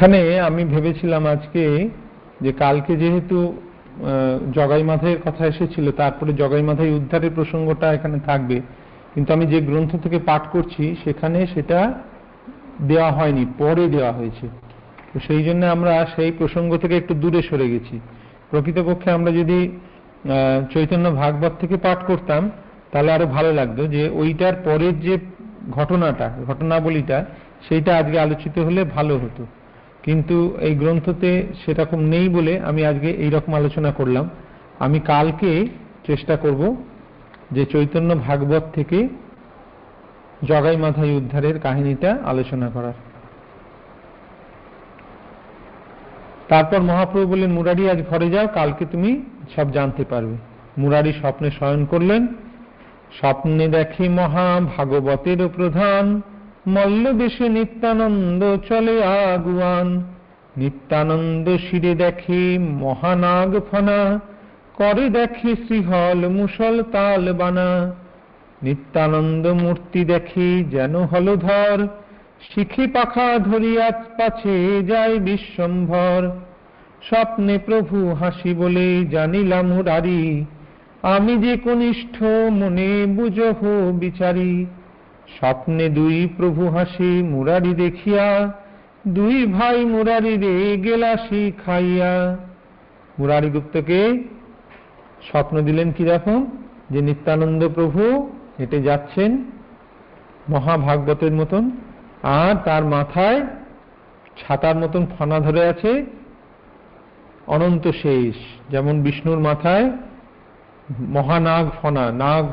এখানে আমি ভেবেছিলাম আজকে যে কালকে যেহেতু জগাই মাথায়ের কথা এসেছিল, তারপরে জগাই মাথায় উদ্ধারের প্রসঙ্গটা এখানে থাকবে। কিন্তু আমি যে গ্রন্থ থেকে পাঠ করছি, সেখানে সেটা দেওয়া হয়নি, পরে দেওয়া হয়েছে। তো সেই জন্য আমরা সেই প্রসঙ্গ থেকে একটু দূরে সরে গেছি। প্রকৃতপক্ষে আমরা যদি চৈতন্য ভাগবত থেকে পাঠ করতাম, তাহলে আরও ভালো লাগতো যে ওইটার পরের যে ঘটনাটা, ঘটনাবলীটা সেইটা আজকে আলোচিত হলে ভালো হতো। কিন্তু এই গ্রন্থতে সেরকম নেই বলে আমি আজকে এই রকম আলোচনা করলাম। আমি কালকে চেষ্টা করব যে চৈতন্য ভাগবত থেকে জগাই মাথায় উদ্ধারের কাহিনীটা আলোচনা করার। তারপর মহাপ্রভু বললেন, মুরারি, আজ ঘরে যাও, কালকে তুমি সব জানতে পারবে। মুরারি স্বপ্নে শয়ন করলেন, স্বপ্নে দেখে মহা ভাগবতের প্রধান মল্লবেশে নিত্যানন্দ চলে আগুয়ান। নিত্যানন্দ শিরে দেখে মহানাগ ফনা করে দেখে শ্রীহল মুসল তাল বানা নিত্যানন্দ মূর্তি দেখে যেন হলধর, শিখি পাখা ধরিয়া পাছে যায় বিশ্বম্ভর। স্বপ্নে প্রভু হাসি বলে জানিলাম মুরারি আমি যে কনিষ্ঠ মনে বুঝহ বিচারি। স্বপ্নে দুই প্রভু হাসি মুরারি দেখিয়া, দুই ভাই মুরারি রে গেলাসি খাইয়া। মুরারি গুপ্তকে স্বপ্ন দিলেন কি রকম যে নিত্যানন্দ প্রভু হেঁটে যাচ্ছেন মহাভাগবতের মতন, আর তার মাথায় ছাতার মতন ফনা ধরে আছে অনন্ত শেষ। যেমন বিষ্ণুর মাথায় মহানাগ ফনা, নাগ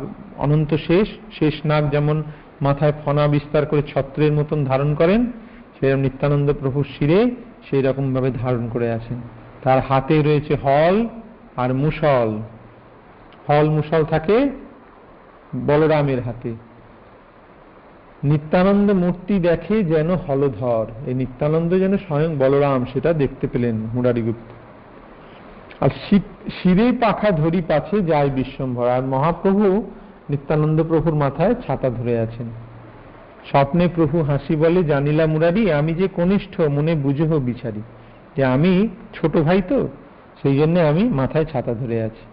অনন্ত শেষ শেষ নাগ যেমন মাথায় ফনা বিস্তার করে ছত্রের মতন ধারণ করেন, সেরকম নিত্যানন্দ প্রভুর শিরে সেই রকম ভাবে ধারণ করে আছেন তার হাতে রয়েছে হল আর মুসল। হল মুসল থাকে বলরামের হাতে। নিত্যানন্দ মূর্তি দেখে যেন হলধর। এই নিত্যানন্দ যেন স্বয়ং বলরাম, সেটা দেখতে পেলেন মুরারিগুপ্ত। আর শিরে পাখা ধরি পাছে যায় বিশ্বম্ভর। আর মহাপ্রভু নিত্যানন্দ প্রভুর মাথায় ছাতা ধরে আছেন। স্বপ্নে প্রভু হাসি বলে, জানিলা মুরারি, আমি যে কনিষ্ঠ, মনে বুঝহ বিচারি। যে আমি ছোট ভাই তো, সেই জন্য আমি মাথায় ছাতা ধরে আছি।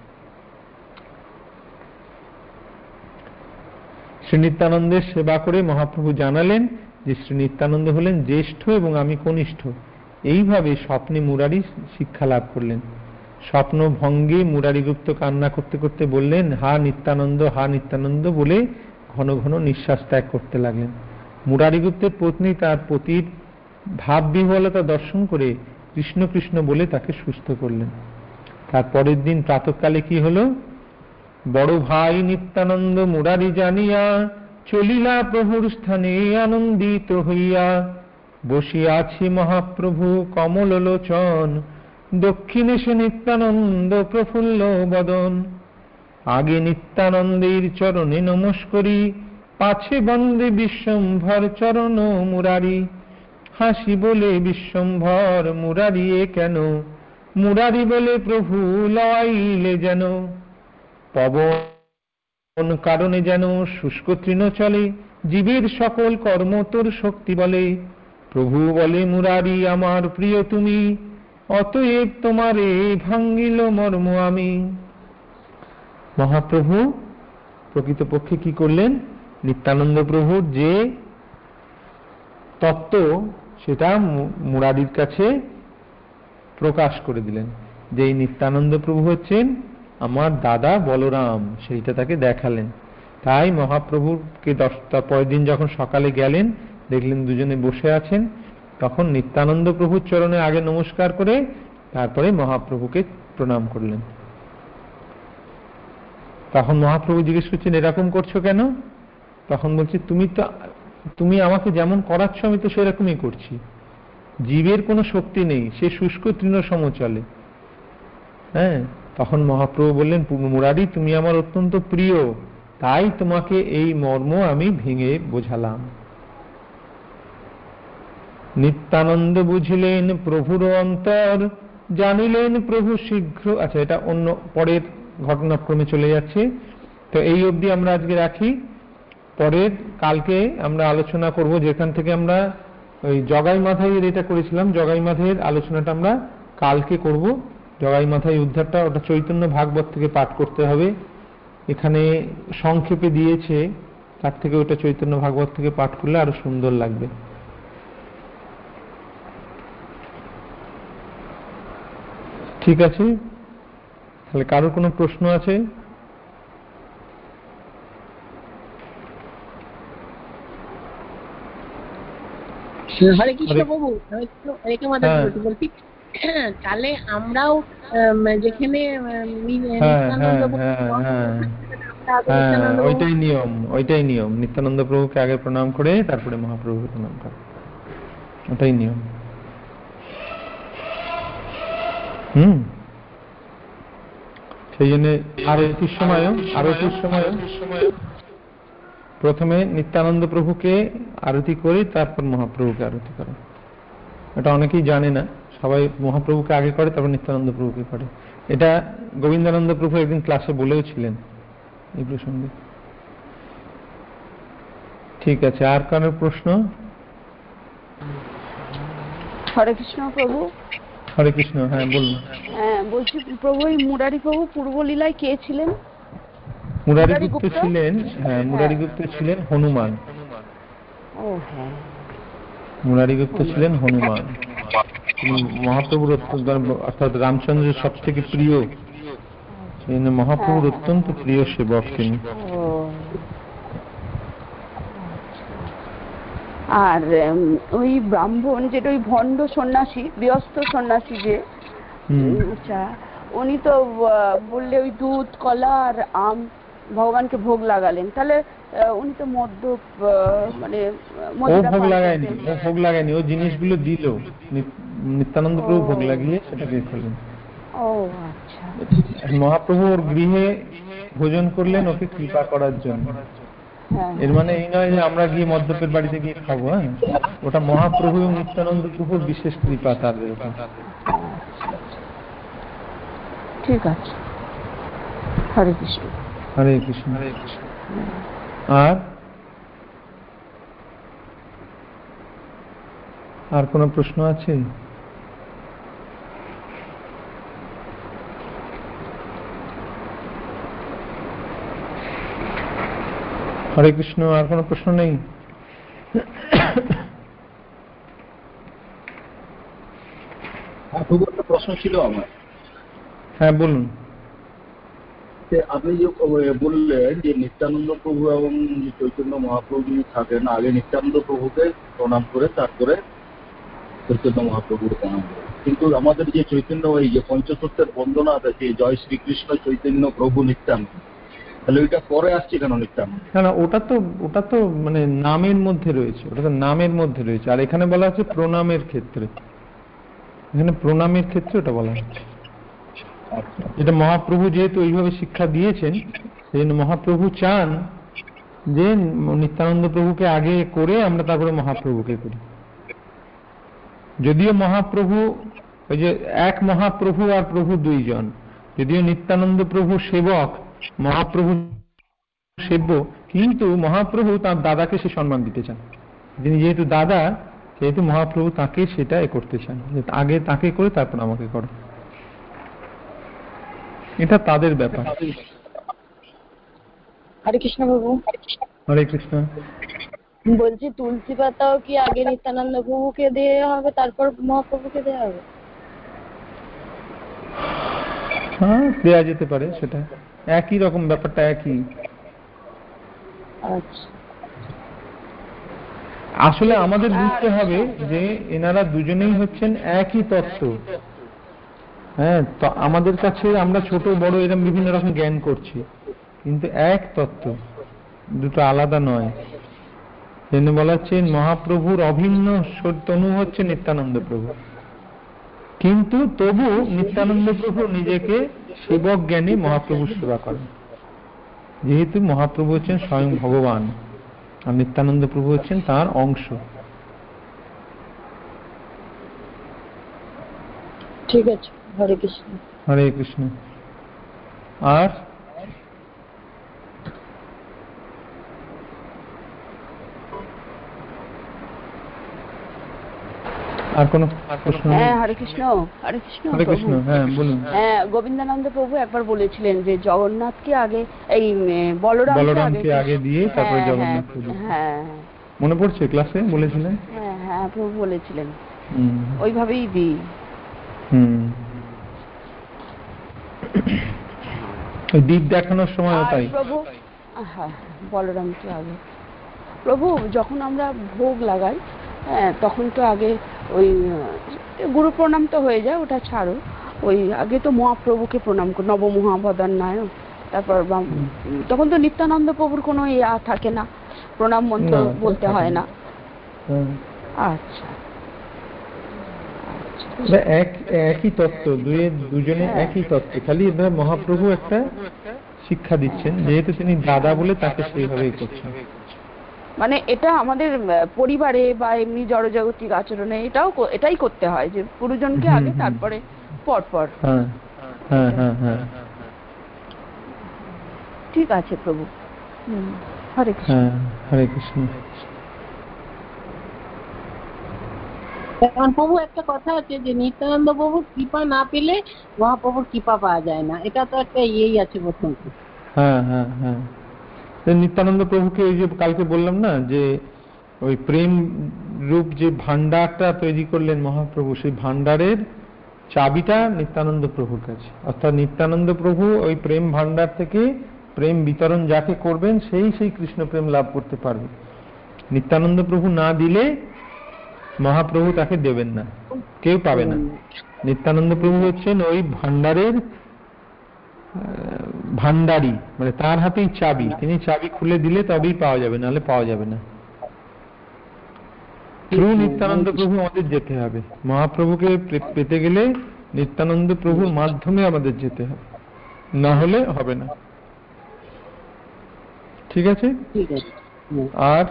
শ্রী নিত্যানন্দের সেবা করে মহাপ্রভু জানালেন যে, শ্রী নিত্যানন্দ হলেন জ্যেষ্ঠ এবং আমি কনিষ্ঠ। এইভাবে স্বপ্নে মুরারি শিক্ষা লাভ করলেন। স্বপ্ন ভঙ্গে মুরারিগুপ্ত কান্না করতে করতে বললেন, হা নিত্যানন্দ হা নিত্যানন্দ বলে ঘন ঘন নিঃশ্বাস ত্যাগ করতে লাগলেন। মুরারিগুপ্তের পত্নী তার পতির ভাব বিহ্বলতা দর্শন করে কৃষ্ণ কৃষ্ণ বলে তাকে সুস্থ করলেন। তার পরের দিন প্রাতকালে কি হলো? বড় ভাই নিত্যানন্দ, মুরারি জানিয়া, চলিলা প্রভুর স্থানে আনন্দিত হইয়া বসিয়াছি মহাপ্রভু কমল লোচন দক্ষিণে সে নিত্যানন্দ প্রফুল্ল বদন। আগে নিত্যানন্দের চরণে নমস্করি, পাছে বন্দে বিশ্বম্ভর চরণ মুরারি। হাসি বলে বিশ্বম্ভর মুরারি এ কেন? মুরারি বলে প্রভু লওয়াইলে যেন? পবন কারণে যেন শুষ্ক তৃণ চলে, জীবের সকল কর্ম তোর শক্তি বলে। প্রভু বলে মুরারি, আমার প্রিয় তুমি অতএব তোমারে ভাঙ্গিল মর্ম আমি। মহাপ্রভু প্রকৃতপক্ষে কি করলেন? নিত্যানন্দ প্রভুর যে তত্ত্ব, সেটা মুরাদির কাছে প্রকাশ করে দিলেন। যে এই নিত্যানন্দ প্রভু হচ্ছেন আমার দাদা বলরাম, সেইটা তাকে দেখালেন। তাই মহাপ্রভুকে দশটা পরের দিন যখন সকালে গেলেন, দেখলেন দুজনে বসে আছেন। তখন নিত্যানন্দ প্রভুর চরণে আগে নমস্কার করে তারপরে মহাপ্রভুকে প্রণাম করলেন। তখন মহাপ্রভু জিজ্ঞেস করছেন, এরকম করছ কেন? তখন বলছে, তুমি তো, তুমি আমাকে যেমন করাচ্ছ, আমি তো সেরকমই করছি। জীবের কোনো শক্তি নেই, সে শুষ্ক তৃণ সম চলে হ্যাঁ তখন মহাপ্রভু বললেন, মুরারি, তুমি আমার অত্যন্ত প্রিয়, তাই তোমাকে এই মর্ম আমি ভেঙে বোঝালাম। নিত্যানন্দ বুঝিলেন প্রভুর অন্তর, জানিলেন প্রভু শীঘ্র আচ্ছা এটা অন্য পরের ঘটনাক্রমে চলে যাচ্ছে। তো এই অবধি আমরা আজকে রাখি। পরের, কালকে আমরা আলোচনা করব যেখান থেকে আমরা ওই জগাই মাথায় এটা করেছিলাম। জগাই মাথাইয়ের আলোচনাটা আমরা কালকে করব। জগাই মাথায় উদ্ধারটা ওটা চৈতন্য ভাগবত থেকে পাঠ করতে হবে। এখানে সংক্ষেপে দিয়েছে, তার থেকে ওটা চৈতন্য ভাগবত থেকে পাঠ করলে আরও সুন্দর লাগবে। ঠিক আছে? তাহলে কারোর কোনো প্রশ্ন আছে? হরে কৃষ্ণ প্রভু হরে কৃষ্ণ মাতা হ্যাঁ। বলছি তাহলে আমরাও যেখানে হ্যাঁ হ্যাঁ হ্যাঁ হ্যাঁ। হ্যাঁ প্রভু- ওইটাই নিয়ম ওইটাই নিয়ম। নিত্যানন্দ প্রভুকে আগে প্রণাম করে তারপরে মহাপ্রভুকে প্রণাম করে। ওটাই নিয়ম। সেই জন্য আরতির সময়ও আরতির সময়ও প্রথমে নিত্যানন্দ প্রভুকে আরতি করে তারপর মহাপ্রভুকে আরতি করে। এটা অনেকেই জানে না। সবাই মহাপ্রভুকে আগে করে, তারপর নিত্যানন্দ প্রভুকে করে। এটা গোবিন্দানন্দ প্রভু একদিন ক্লাসে বলেও ছিলেন এই প্রসঙ্গে। ঠিক আছে, আর কারোর প্রশ্ন? হরে কৃষ্ণ প্রভু। হরে কৃষ্ণ হ্যাঁ বলুন। হ্যাঁ বলছি প্রভু এই মুরারি প্রভু পূর্ব লীলায় কে ছিলেন? মুরারি মুরারি গুপ্ত? ছিলেন হ্যাঁ মুরারি হ্যাঁ। গুপ্ত ছিলেন হনুমান। ও হ্যাঁ। মুরারি গুপ্ত ছিলেন হনুমান। মহাপ্রভুর অত্যন্ত অর্থাৎ রামচন্দ্রের সব থেকে প্রিয় সেই মহাপ্রভুর অত্যন্ত প্রিয় সেবক তিনি ও আর ওই ব্রাহ্মণ যেটা ওই ভণ্ড সন্ন্যাসী বৃহস্ত সন্ন্যাসী যে উনি তো বললে ওই দুধ কলা আর আম ভগবানকে ভোগ লাগালেন। তাহলে উনি তো মদ্য মানে ভোগ লাগায়নি ও ভোগ লাগায়নি ও জিনিসগুলো দিল। নিত্যানন্দ প্রভু ভোগ লাগিয়ে সেটাকে খেলেন ও আচ্ছা। মহাপ্রভু ওর গৃহে ভোজন করলেন ওকে কৃপা করার জন্য। এর মানে এই নয় যে আমরা গিয়ে মদ্যপের বাড়িতে গিয়ে খাব হ্যাঁ? ওটা মহাপ্রভু এবং নিত্যানন্দ প্রভুর বিশেষ কৃপা তাদের। ঠিক আছে। হরে কৃষ্ণ। হরে কৃষ্ণ। আর? আর কোনো প্রশ্ন আছে? হরে কৃষ্ণ আর কোনো প্রশ্ন নেই? হ্যাঁ প্রশ্ন ছিল আমার। হ্যাঁ বলুন। আপনি যে বললেন যে নিত্যানন্দ প্রভু এবং চৈতন্য মহাপ্রভু যিনি থাকেন আগে নিত্যানন্দ প্রভুকে প্রণাম করে তারপরে চৈতন্য মহাপ্রভুকে প্রণাম করে। কিন্তু আমাদের যে চৈতন্য ওই যে পঞ্চতত্ত্বের বন্দনা আছে জয় শ্রীকৃষ্ণ চৈতন্য প্রভু নিত্যানন্দ তাহলে ওইটা পরে আসছে কেন নিত্যানন্দ না না ওটা তো ওটা তো মানে নামের মধ্যে রয়েছে ওটা তো নামের মধ্যে রয়েছে। আর এখানে বলা হচ্ছে প্রণামের ক্ষেত্রে। এখানে প্রণামের ক্ষেত্রে ওটা বলা হচ্ছে। আচ্ছা। এটা মহাপ্রভু যেহেতু এইভাবে শিক্ষা দিয়েছেন সেই মহাপ্রভু চান যে নিত্যানন্দ প্রভুকে আগে করে আমরা তারপরে মহাপ্রভুকে করি। যদিও মহাপ্রভু ওই যে এক মহাপ্রভু আর প্রভু দুইজন যদিও নিত্যানন্দ প্রভু সেবক মহাপ্রভু সেব্য কিন্তু মহাপ্রভু তার দাদাকে সে সম্মান দিতে চান। তিনি যেহেতু দাদা সেহেতু মহাপ্রভু তাকে সেটা এ করতে চান আগে তাকে করে তারপর আমাকে করো। এটা তাদের ব্যাপার। হরে কৃষ্ণ হরে কৃষ্ণ। বলছি তুলসী পাতাও কি আগে নিত্যানন্দ প্রভুকে দেওয়া হবে তারপর মহাপ্রভুকে দেওয়া হবে? হ্যাঁ দেয়া যেতে পারে সেটা। একই রকম ব্যাপারটা একই। আচ্ছা। আসলে আমাদের বুঝতে হবে যে এনারা দুজনেই হচ্ছেন একই তত্ত্ব। হ্যাঁ তো আমাদের কাছে আমরা ছোট বড় এরকম বিভিন্ন রকম জ্ঞান করছি। কিন্তু এক তত্ত্ব দুটো আলাদা নয়। জন্য বলা হচ্ছে মহাপ্রভুর অভিন্ন তনু হচ্ছে নিত্যানন্দ প্রভু। কিন্তু তবু নিত্যানন্দ প্রভু নিজেকে সেবক জ্ঞানী মহাপ্রভুর সেবা করেন। যেহেতু মহাপ্রভু হচ্ছেন স্বয়ং ভগবান আর নিত্যানন্দ প্রভু হচ্ছেন তার অংশ। ঠিক আছে হরে কৃষ্ণ। হরে কৃষ্ণ। আর আর কোনো প্রশ্ন হ্যাঁ হরে কৃষ্ণ হরে কৃষ্ণ হরে কৃষ্ণ হ্যাঁ বলুন। হ্যাঁ গোবিন্দানন্দ প্রভু একবার বলেছিলেন যে জগন্নাথকে আগে এই বলরামকে বলরামকে আগে দিয়ে তারপরে হ্যাঁ, জগন্নাথকে হ্যাঁ, হ্যাঁ। মনে পড়ছে ক্লাসে বলেছিলেন হ্যাঁ হ্যাঁ প্রভু বলেছিলেন। ওইভাবেই দিই। হুম। দ্বীপ দেখানোর সময় তাই। প্রভু হ্যাঁ বলরামকে আগে। প্রভু যখন আমরা ভোগ লাগাই হ্যাঁ তখন তো আগে ওই গুরু প্রণাম তো হয়ে যায় ওটা ছাড়ো। ওই আগে তো মহাপ্রভুকে প্রণাম কর নবমহাবদান নায়ক তারপর তখন তো নিত্যানন্দ প্রভুর কোনো ইয়া থাকে না প্রণাম মন্ত্র বলতে হয় না। আচ্ছা। আচ্ছা এক একই তত্ত্ব দুয়ে দুজনে হ্যাঁ। একই তত্ত্ব। খালি এবার মহাপ্রভু একটা শিক্ষা দিচ্ছেন যেহেতু তিনি দাদা বলে তাকে সেইভাবেই করছেন। মানে এটা আমাদের পরিবারে বা এমনি জড়জাগতিক আচরণে এটাও এটাই করতে হয় যে গুরুজনকে আগে তারপরে পর পর হ্যাঁ হ্যাঁ হ্যাঁ। ঠিক আছে প্রভু। হরে কৃষ্ণ। হরে কৃষ্ণ। এখন প্রভু একটা কথা আছে যে নিত্যানন্দ প্রভুর কৃপা না পেলে মহাপ্রভুর কৃপা পাওয়া যায় না। এটা তো একটা ইয়েই আছে প্রথম হ্যাঁ হ্যাঁ হ্যাঁ। নিত্যানন্দ প্রভুকে ওই যে কালকে বললাম না যে ওই প্রেম রূপ যে ভান্ডারটা তৈরি করলেন মহাপ্রভু সেই ভান্ডারের চাবিটা নিত্যানন্দ প্রভুর কাছে। অর্থাৎ নিত্যানন্দ প্রভু ওই প্রেম ভান্ডার থেকে প্রেম বিতরণ যাকে করবেন সেই সেই কৃষ্ণ প্রেম লাভ করতে পারবে। নিত্যানন্দ প্রভু না দিলে মহাপ্রভু তাকে দেবেন না কেউ পাবে না। নিত্যানন্দ প্রভু হচ্ছেন ওই ভান্ডারের ভান্ডারি মানে তার হাতেই চাবি। তিনি চাবি খুলে দিলে তবেই পাওয়া যাবে নাহলে পাওয়া যাবে না। থ্রু নিত্যানন্দ প্রভু আমাদের যেতে হবে। মহাপ্রভুকে পেতে গেলে নিত্যানন্দ প্রভুর মাধ্যমে আমাদের যেতে হবে। না হলে হবে না। ঠিক আছে? আর?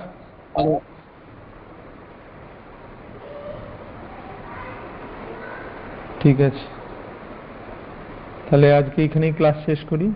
ঠিক আছে। তাহলে আজকে এখানেই ক্লাস শেষ করি।